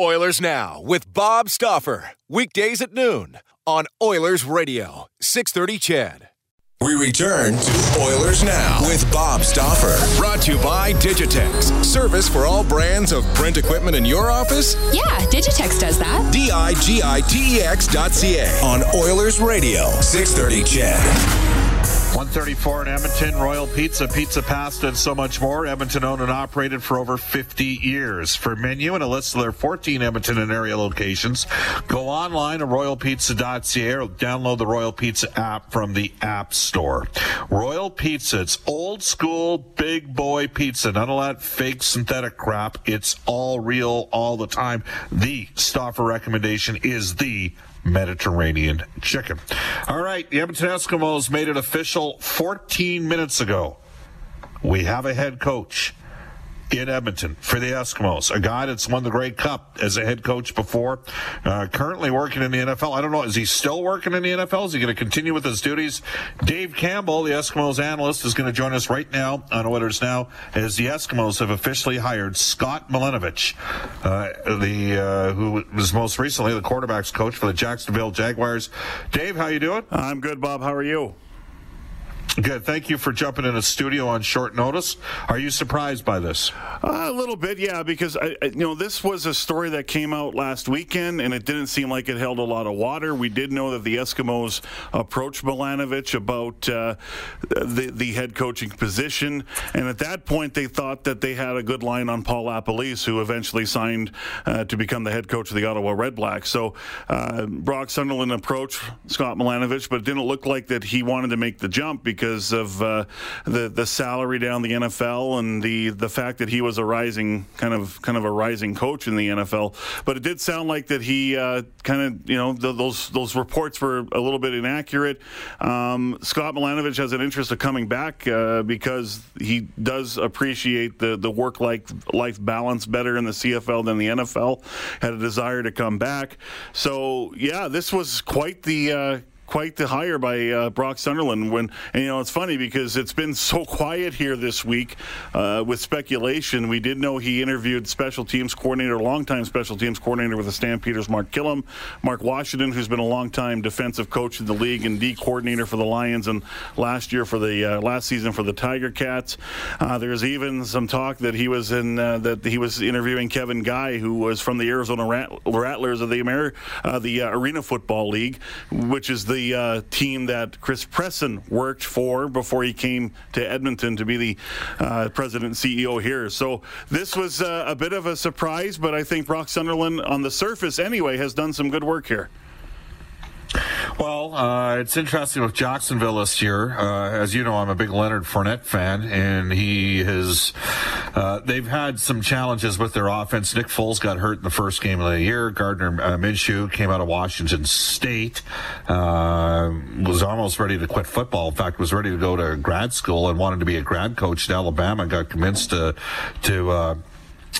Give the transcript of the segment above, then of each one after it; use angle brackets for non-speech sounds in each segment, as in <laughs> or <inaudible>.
Oilers Now with Bob Stauffer. Weekdays at noon on Oilers Radio, 630 CHED. We return to Oilers Now with Bob Stauffer. Brought to you by Digitex. Service for all brands of print equipment in your office? Yeah, Digitex does that. D I G I T E X dot C A on Oilers Radio, 630 CHED. 134 in Edmonton, Royal Pizza, Pizza Pasta, and so much more. Edmonton owned and operated for over 50 years. For menu and a list of their 14 Edmonton and area locations, go online at royalpizza.ca or download the Royal Pizza app from the App Store. Royal Pizza, it's old school, big boy pizza. None of that fake synthetic crap. It's all real all the time. The Stauffer recommendation is the Mediterranean chicken. All right, the Edmonton Eskimos made it official 14 minutes ago. We have a head coach in Edmonton for the Eskimos, a guy that's won the Grey Cup as a head coach before, uh, currently working in the NFL. I don't know, is he still working in the NFL? Is he going to continue with his duties? Dave Campbell, the Eskimos analyst, is going to join us right now on Oilers Now as the Eskimos have officially hired Scott Milanovich, uh, the uh, who was most recently the quarterbacks coach for the Jacksonville Jaguars. Dave, how you doing? I'm good, Bob. How are you? Good. Thank you for jumping in the studio on short notice. Are you surprised by this? Uh, a little bit, yeah, because I, I, you know this was a story that came out last weekend, and it didn't seem like it held a lot of water. We did know that the Eskimos approached Milanovich about uh, the the head coaching position, and at that point they thought that they had a good line on Paul LaPolice, who eventually signed uh, to become the head coach of the Ottawa Red Blacks. So uh, Brock Sunderland approached Scott Milanovich, but it didn't look like that he wanted to make the jump because of uh, the the salary down the NFL and the the fact that he was a rising kind of kind of a rising coach in the NFL. But it did sound like that he uh, kind of you know the, those those reports were a little bit inaccurate. Um, Scott Milanovich has an interest of coming back uh, because he does appreciate the the work life life balance better in the CFL than the NFL. Had a desire to come back. So yeah, this was quite the uh, quite the hire by uh, Brock Sunderland. When and, you know it's funny because it's been so quiet here this week uh, with speculation. We did know he interviewed special teams coordinator, longtime special teams coordinator with the Stampeders, Mark Kilam, Mark Washington, who's been a longtime defensive coach in the league and D coordinator for the Lions, and last year for the uh, last season for the Tiger Cats. Uh, there's even some talk that he was in uh, that he was interviewing Kevin Guy, who was from the Arizona Rattlers of the uh, the Arena Football League, which is the the uh, team that Chris Presson worked for before he came to Edmonton to be the uh, president and CEO here. So this was uh, a bit of a surprise, but I think Brock Sunderland, on the surface anyway, has done some good work here. Well, uh, it's interesting with Jacksonville this year. Uh, as you know, I'm a big Leonard Fournette fan, and he has. Uh, they've had some challenges with their offense. Nick Foles got hurt in the first game of the year. Gardner uh, Minshew came out of Washington State, uh, was almost ready to quit football. In fact, was ready to go to grad school and wanted to be a grad coach at Alabama. Got convinced to to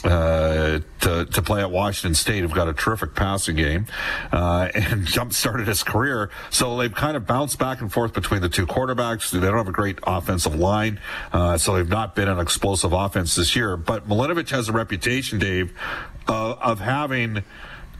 uh, uh, to, to play at Washington State, who've got a terrific passing game, uh, <laughs> and jump started his career. So they've kind of bounced back and forth between the two quarterbacks. They don't have a great offensive line, uh, so they've not been an explosive offense this year. But Milanovich has a reputation, Dave, of having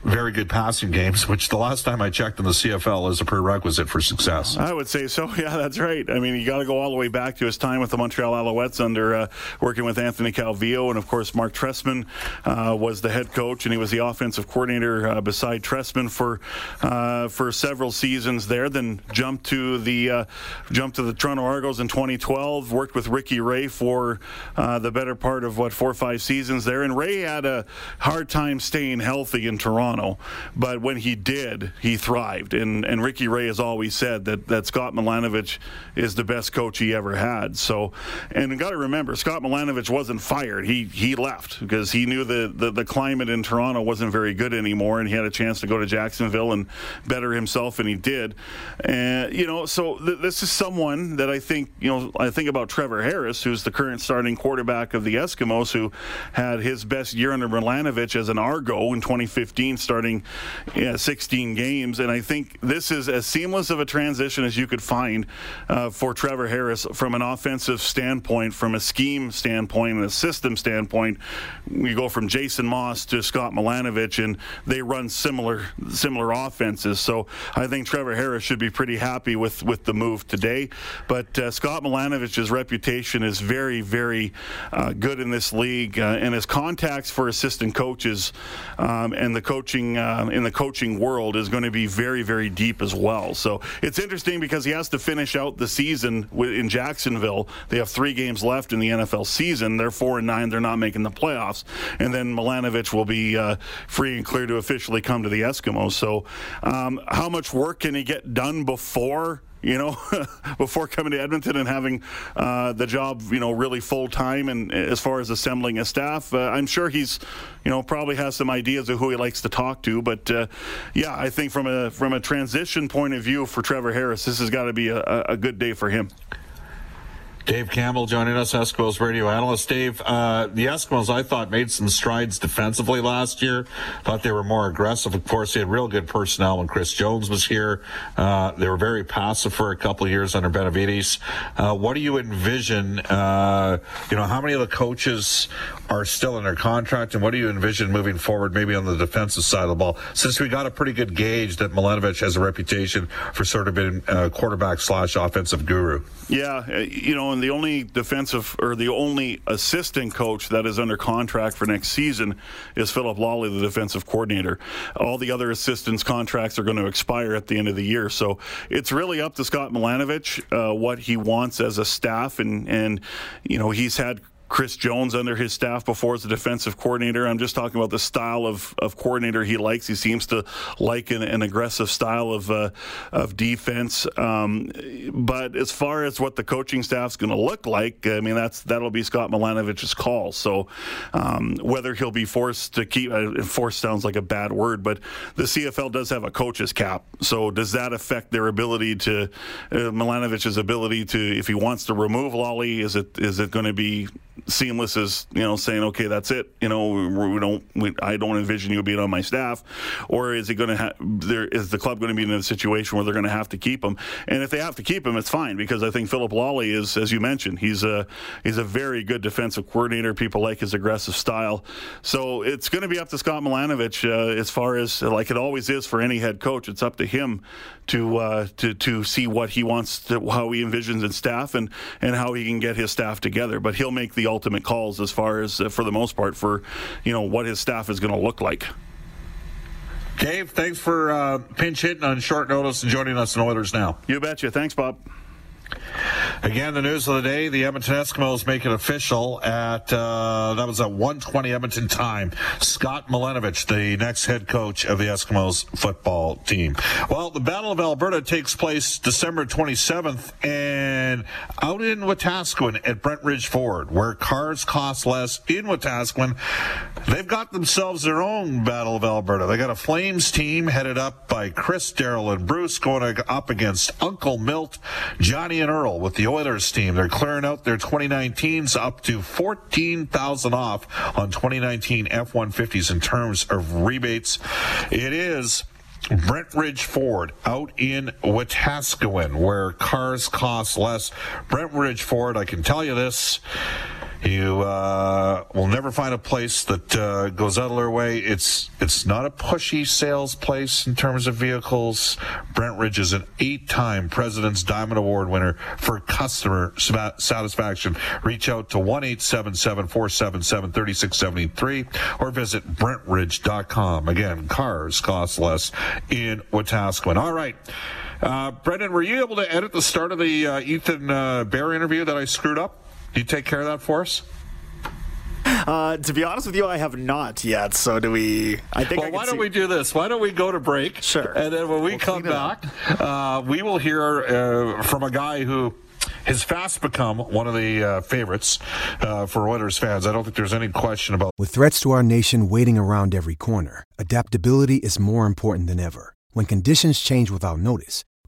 very good passing games, which the last time I checked in the CFL is a prerequisite for success. I would say so. <laughs> Yeah, that's right. I mean, you got to go all the way back to his time with the Montreal Alouettes under uh, working with Anthony Calvillo, and of course Mark Trestman uh, was the head coach, and he was the offensive coordinator uh, beside Trestman for uh, for several seasons there. Then jumped to the uh, jumped to the Toronto Argos in 2012. Worked with Ricky Ray for uh, the better part of what four or five seasons there, and Ray had a hard time staying healthy in Toronto, but when he did, he thrived. And and Ricky Ray has always said that that Scott Milanovich is the best coach he ever had. So, and you got to remember, Scott Milanovich wasn't fired. He he left because he knew the, the the climate in Toronto wasn't very good anymore, and he had a chance to go to Jacksonville and better himself, and he did. And you know, so th- this is someone that I think you know. I think about Trevor Harris, who's the current starting quarterback of the Eskimos, who had his best year under Milanovich as an Argo in 2015, starting yeah, 16 games. And I think this is as seamless of a transition as you could find uh, for Trevor Harris from an offensive standpoint, from a scheme standpoint, and a system standpoint. We go from Jason Maas to Scott Milanovich, and they run similar similar offenses. So I think Trevor Harris should be pretty happy with with the move today. But uh, Scott Milanovich's reputation is very very uh, good in this league, uh, and his contacts for assistant coaches um, and the coaching uh, in the coaching world is going to be very very deep as well. So it's interesting because he has to finish out the season in Jacksonville. They have three games left in the NFL season. They're four and nine. They're not making the playoffs, and then Milanovich will be uh, free and clear to officially come to the Eskimos. So, um, how much work can he get done before? You know, <laughs> before coming to Edmonton and having uh, the job, you know, really full time and as far as assembling a staff. Uh, I'm sure he's, you know, probably has some ideas of who he likes to talk to. But uh, yeah, I think from a from a transition point of view for Trevor Harris, this has got to be a, a good day for him. Dave Campbell joining us, Eskimos radio analyst. Dave, uh, the Eskimos, I thought, made some strides defensively last year. Thought they were more aggressive. Of course, they had real good personnel when Chris Jones was here. Uh, they were very passive for a couple of years under Benevides. Uh, what do you envision? Uh, you know, how many of the coaches are still in their contract, and what do you envision moving forward, maybe on the defensive side of the ball? Since we got a pretty good gauge that Milanovich has a reputation for sort of being a quarterback slash offensive guru. Yeah, uh, you know and the only defensive or the only assistant coach that is under contract for next season is Phillip Lolley, the defensive coordinator. All the other assistants' contracts are going to expire at the end of the year, so it's really up to Scott Milanovich uh, what he wants as a staff, and and you know he's had Chris Jones under his staff before as a defensive coordinator. I'm just talking about the style of, of coordinator he likes. He seems to like an, an aggressive style of uh, of defense. Um, but as far as what the coaching staff's going to look like, I mean that's that'll be Scott Milanovich's call. So um, whether he'll be forced to keep uh, forced sounds like a bad word, but the CFL does have a coach's cap. So does that affect their ability to uh, Milanovich's ability to if he wants to remove Lolley? Is it is it going to be seamless as you know saying okay that's it. You know we don't we, I don't envision you being on my staff. Or is it going to ha- there is the club going to be in a situation where they're going to have to keep him? And if they have to keep him it's fine because I think Phillip Lolley is as you mentioned he's a he's a very good defensive coordinator. People like his aggressive style. So it's going to be up to Scott Milanovich uh, as far as like it always is for any head coach it's up to him to uh, to to see what he wants to how he envisions his staff and and how he can get his staff together. But he'll make the ultimate calls as far as, uh, for the most part, for you know what his staff is going to look like. Dave, thanks for uh, pinch hitting on short notice and joining us in Oilers now. You betcha. Thanks, Bob. Again, the news of the day: the Edmonton Eskimos make it official at uh, that was at 1:20 Edmonton time. Scott Milanovich, the next head coach of the Eskimos football team. Well, the Battle of Alberta takes place December 27th, and out in Wetaskiwin at Brent Ridge Ford, where cars cost less in Wetaskiwin, they've got themselves their own Battle of Alberta. They got a Flames team headed up by Chris, Daryl, and Bruce going up against Uncle Milt, Johnny and Earl with the Oilers team. They're clearing out their 2019s up to 14,000 off on 2019 F-150s in terms of rebates. It is Brent Ridge Ford out in Wetaskiwin, where cars cost less. Brent Ridge Ford, I can tell you this You uh, will never find a place that uh, goes out of their way. It's it's not a pushy sales place in terms of vehicles. Brent Ridge is an eight-time President's Diamond Award winner for customer satisfaction. Reach out to one eight seven seven four seven seven thirty six seventy three or visit BrentRidge.com. Again, cars cost less in Wetaskiwin. All right. Uh, Brendan, were you able to edit the start of the uh, Ethan uh, Bear interview that I screwed up? You take care of that for us? Uh, to be honest with you, I have not yet. So do we? I think. Well, I why don't see... we do this? Why don't we go to break? Sure. And then when we we'll come back, uh, we will hear uh, from a guy who has fast become one of the uh, favorites uh, for Oilers fans. I don't think there's any question about. With threats to our nation waiting around every corner, adaptability is more important than ever. When conditions change without notice,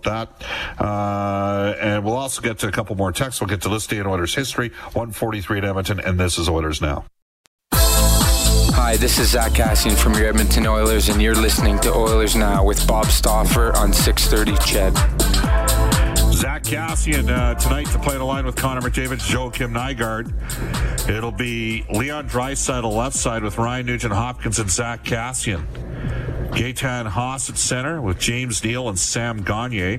That, uh, and we'll also get to a couple more texts. We'll get to this day in Oilers history, 143 at Edmonton, and this is Oilers Now. Hi, this is Zach Kassian from your Edmonton Oilers, and you're listening to Oilers Now with Bob Stauffer on 630 CHED. Zach Kassian uh, tonight to play the line with Connor McDavid, Joakim Nygard. It'll be Leon Draisaitl left side with Ryan Nugent Hopkins and Zach Kassian. Gaetan Haas at center with James Neal and Sam Gagner.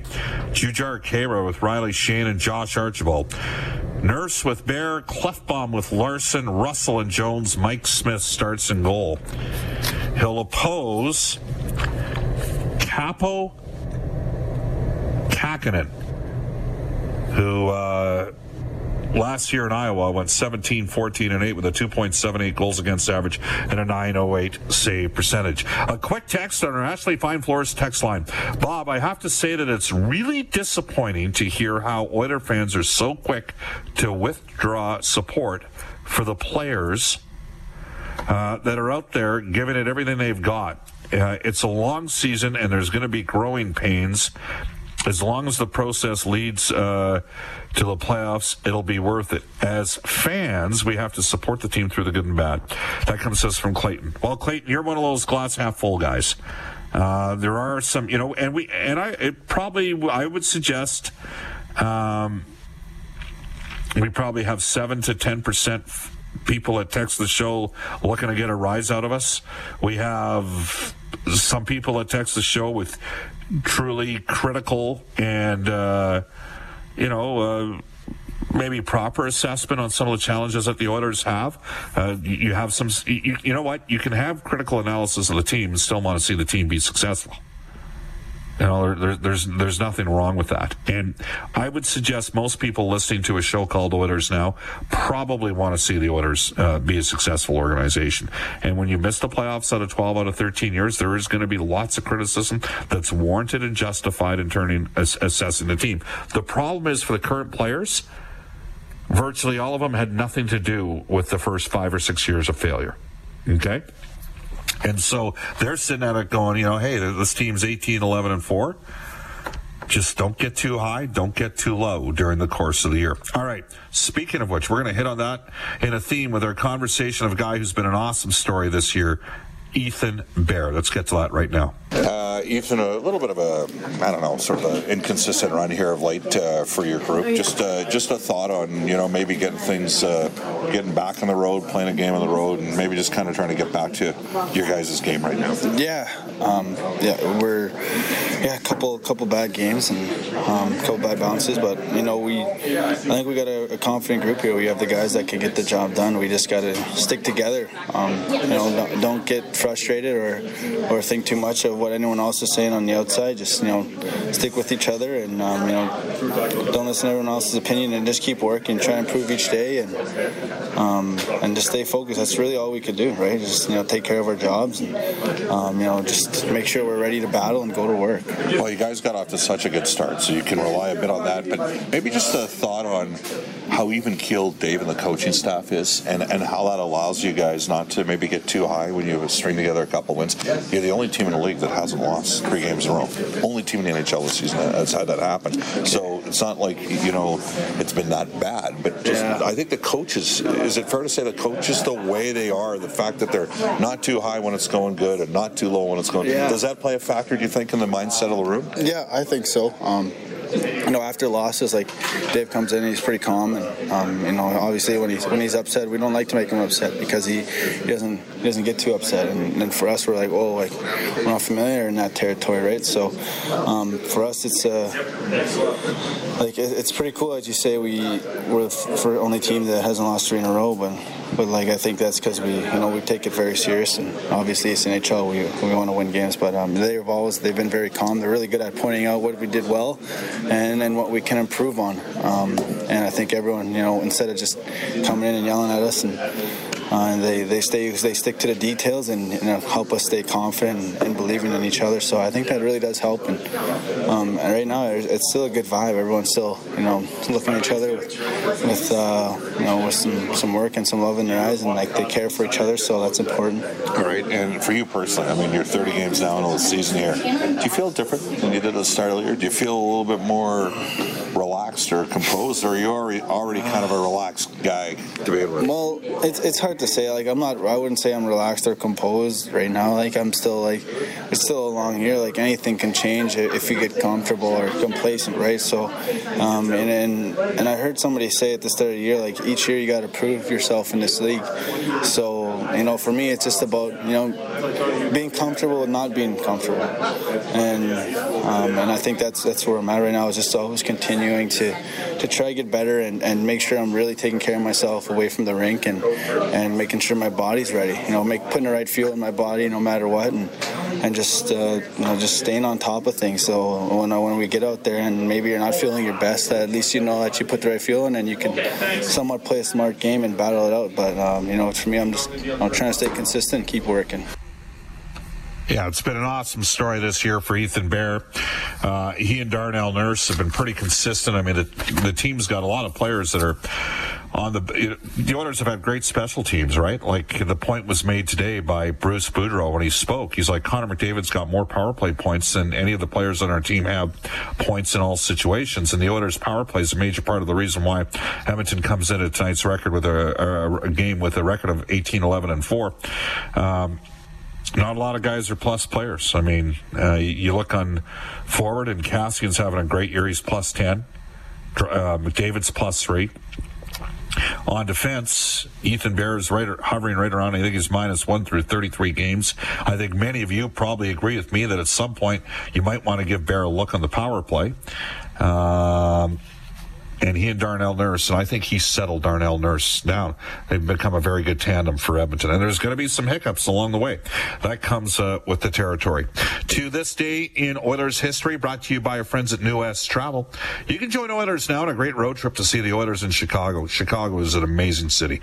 Jujhar Khaira with Riley Sheahan and Josh Archibald. Nurse with Bear, Klefbom with Larsson, Russell and Jones. Mike Smith starts in goal. He'll oppose Kaapo Kähkönen, who uh, last year in Iowa went 17, 14, and 8 with a 2.78 goals against average and a 908 save percentage. A quick text on our Ashley Fine Floors text line. Bob, I have to say that it's really disappointing to hear how Oiler fans are so quick to withdraw support for the players uh, that are out there giving it everything they've got. Uh, it's a long season and there's going to be growing pains as long as the process leads uh, to the playoffs, it'll be worth it. As fans, we have to support the team through the good and bad. That comes to us from Clayton. Well, Clayton, you're one of those glass half full guys. Uh, there are some, you know, and we and I it probably I would suggest um, we probably have seven to ten percent people that text the show looking to get a rise out of us. We have some people that text the show with truly critical and uh, you know. Uh, maybe proper assessment on some of the challenges that the Oilers have. Uh, you, have some, you, you know what? You can have critical analysis of the team and still want to see the team be successful. You know, there, there's there's nothing wrong with that, and I would suggest most people listening to a show called Oilers Now probably want to see the Oilers uh, be a successful organization. And when you miss the playoffs out of 12 out of 13 years, there is going to be lots of criticism that's warranted and justified in turning assessing the team. The problem is for the current players, virtually all of them had nothing to do with the first five or six years of failure. Okay. And so they're sitting at it going, you know, hey, this team's 18, 11, and 4. Just don't get too high, don't get too low during the course of the year. All right. Speaking of which, we're going to hit on that in a theme with our conversation of a guy who's been an awesome story this year, Ethan Bear. Let's get to that right now. Uh, Ethan, a little bit of a, I don't know, sort of an inconsistent run here of late uh, for your group. Just, uh, just a thought on, you know, maybe getting things, uh, getting back on the road, playing a game on the road, and maybe just kind of trying to get back to your guys' game right now. Yeah, um, yeah, we're yeah, a couple, couple bad games and um, a couple bad bounces, but you know, we, I think we got a, a, confident group here. We have the guys that can get the job done. We just got to stick together. Um, you know, don't, don't get frustrated or, or think too much of what anyone else is saying on the outside. Just you know, stick with each other and um, you know, don't listen to everyone else's opinion and just keep working, try and improve each day, and um, and just stay focused. That's really all we could do, right? Just you know, take care of our jobs and um, you know, just make sure we're ready to battle and go to work. Well, you guys got off to such a good start, so you can rely a bit on that. But maybe just a thought on how even keeled Dave and the coaching staff is, and, and how that allows you guys not to maybe get too high when you string together a couple wins. You're the only team in the league that hasn't lost three games in a row. Only team in the NHL this season that's had that happen. So it's not like you know it's been that bad, but just, yeah. I think the coaches. Is it fair to say the coaches the way they are, the fact that they're not too high when it's going good and not too low when it's going. Yeah. Does that play a factor? Do you think in the mindset of the room? Yeah, I think so. Um, you know, after losses, like Dave comes in, he's pretty calm, and um, you know, obviously when he's when he's upset, we don't like to make him upset because he, he doesn't he doesn't get too upset, and, and for us, we're like, oh, like we're not familiar in that territory, right? So um, for us, it's uh, like it's pretty cool, as you say, we we're the only team that hasn't lost three in a row, but but like I think that's because we you know we take it very serious, and obviously it's NHL, we we want to win games, but um, they've always they've been very calm. They're really good at pointing out what we did well and then what we can improve on. Um, and I think everyone, you know, instead of just coming in and yelling at us and uh, they, they stay they stick to the details and help us stay confident and, and, believing in each other. So I think that really does help. And, um, and right now it's still a good vibe. Everyone's still you know looking at each other with, with uh, you know with some, some work and some love in their eyes and like they care for each other. So that's important. All right. And for you personally, I mean, you're 30 games now in the season here. Do you feel different than you did at the start of the year? Do you feel a little bit more relaxed or composed, or are you already already kind of a relaxed guy to be able to? Well, it's, it's hard to say. Like I'm not. I wouldn't say I'm relaxed or composed right now. Like I'm still like it's still a long year. Like anything can change if you get comfortable or complacent, right? So, um, and, and and I heard somebody say at the start of the year, like each year you got to prove yourself in this league. So you know, for me, it's just about you know being comfortable and not being comfortable, and um, and I think that's that's where I'm at right now. Is just always continuing to to try to get better and, and make sure I'm really taking care of myself away from the rink and and making sure my body's ready. You know, make putting the right fuel in my body no matter what, and and just uh, you know just staying on top of things. So when when we get out there and maybe you're not feeling your best, at least you know that you put the right fuel in and you can somewhat play a smart game and battle it out. But um, you know, for me, I'm just I'm trying to stay consistent, keep working. Yeah, it's been an awesome story this year for Ethan Bear. Uh, he and Darnell Nurse have been pretty consistent. I mean, the, the team's got a lot of players that are on the the Oilers have had great special teams, right? Like the point was made today by Bruce Boudreau when he spoke. He's like Connor McDavid's got more power play points than any of the players on our team have points in all situations, and the Oilers' power play is a major part of the reason why Edmonton comes into tonight's record with a, a, a game with a record of 18, 11, and four. Um, not a lot of guys are plus players. I mean, uh, you look on forward, and Kassian's having a great year. He's plus 10. Uh, McDavid's plus three. On defense, Ethan Bear is right, hovering right around, I think he's minus one through 33 games. I think many of you probably agree with me that at some point you might want to give Bear a look on the power play. Um, and he and Darnell Nurse, and I think he settled Darnell Nurse down. They've become a very good tandem for Edmonton, and there's going to be some hiccups along the way. That comes uh, with the territory. To this day in Oilers history, brought to you by our friends at New West Travel. You can join Oilers now on a great road trip to see the Oilers in Chicago. Chicago is an amazing city.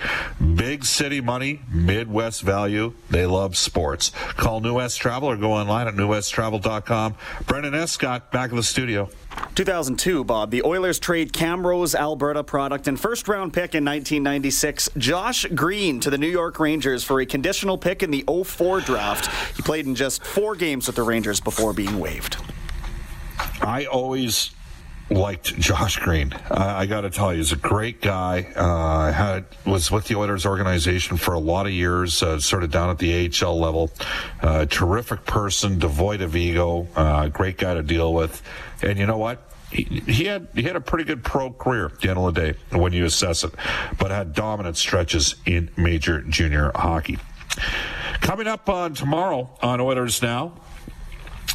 Big city money, Midwest value. They love sports. Call New West Travel or go online at newwesttravel.com. Brendan Escott back in the studio. 2002, Bob. The Oilers trade Camrose Alberta product and first round pick in 1996, Josh Green, to the New York Rangers for a conditional pick in the 04 draft. He played in just four games with the Rangers before being waived. I always liked Josh Green. I got to tell you, he's a great guy. Uh, had was with the Oilers organization for a lot of years, uh, sort of down at the AHL level. Uh, terrific person, devoid of ego. Uh, great guy to deal with. And you know what? He, had he had a pretty good pro career at the end of the day when you assess it, but had dominant stretches in major junior hockey. Coming up on tomorrow on Oilers Now,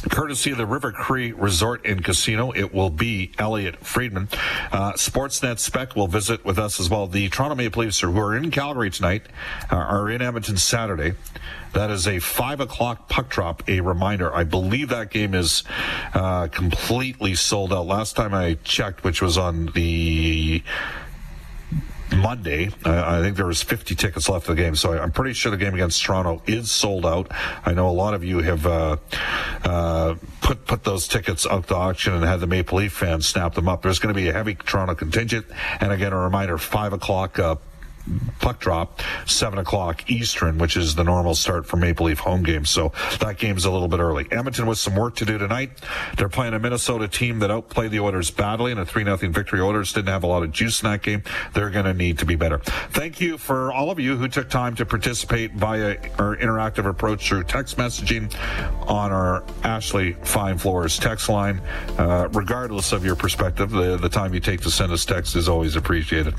Courtesy of the River Cree Resort and Casino, it will be Elliotte Friedman. Uh, Sportsnet Spec will visit with us as well. The Toronto Maple Leafs, who are in Calgary tonight, uh, are in Edmonton Saturday. That is a five o'clock puck drop. A reminder. I believe that game is uh, completely sold out. Last time I checked, which was on the Monday. I think there was 50 tickets left of the game, so I'm pretty sure the game against Toronto is sold out. I know a lot of you have uh, uh, put put those tickets out to auction and had the Maple Leaf fans snap them up. There's going to be a heavy Toronto contingent, and again a reminder: five o'clock uh, puck drop, 7 o'clock Eastern, which is the normal start for Maple Leaf home games. So that game's a little bit early. Edmonton with some work to do tonight. They're playing a Minnesota team that outplayed the Oilers badly in a 3 0 victory. Oilers didn't have a lot of juice in that game. They're going to need to be better. Thank you for all of you who took time to participate via our interactive approach through text messaging on our Ashley Fine Floors text line. Uh, regardless of your perspective, the, the time you take to send us text is always appreciated.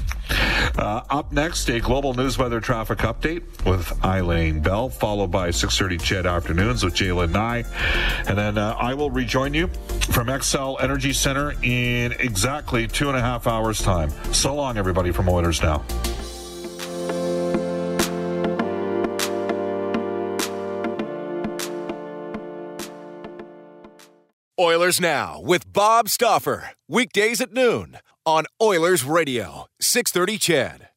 Uh, up next, next, a global news weather traffic update with Eileen Bell, followed by 6.30 CHED Afternoons with Jalen Nye. And then uh, I will rejoin you from Xcel Energy Center in exactly two and a half hours' time. So long, everybody, from Oilers Now. Oilers Now with Bob Stauffer. Weekdays at noon on Oilers Radio, 630 CHED.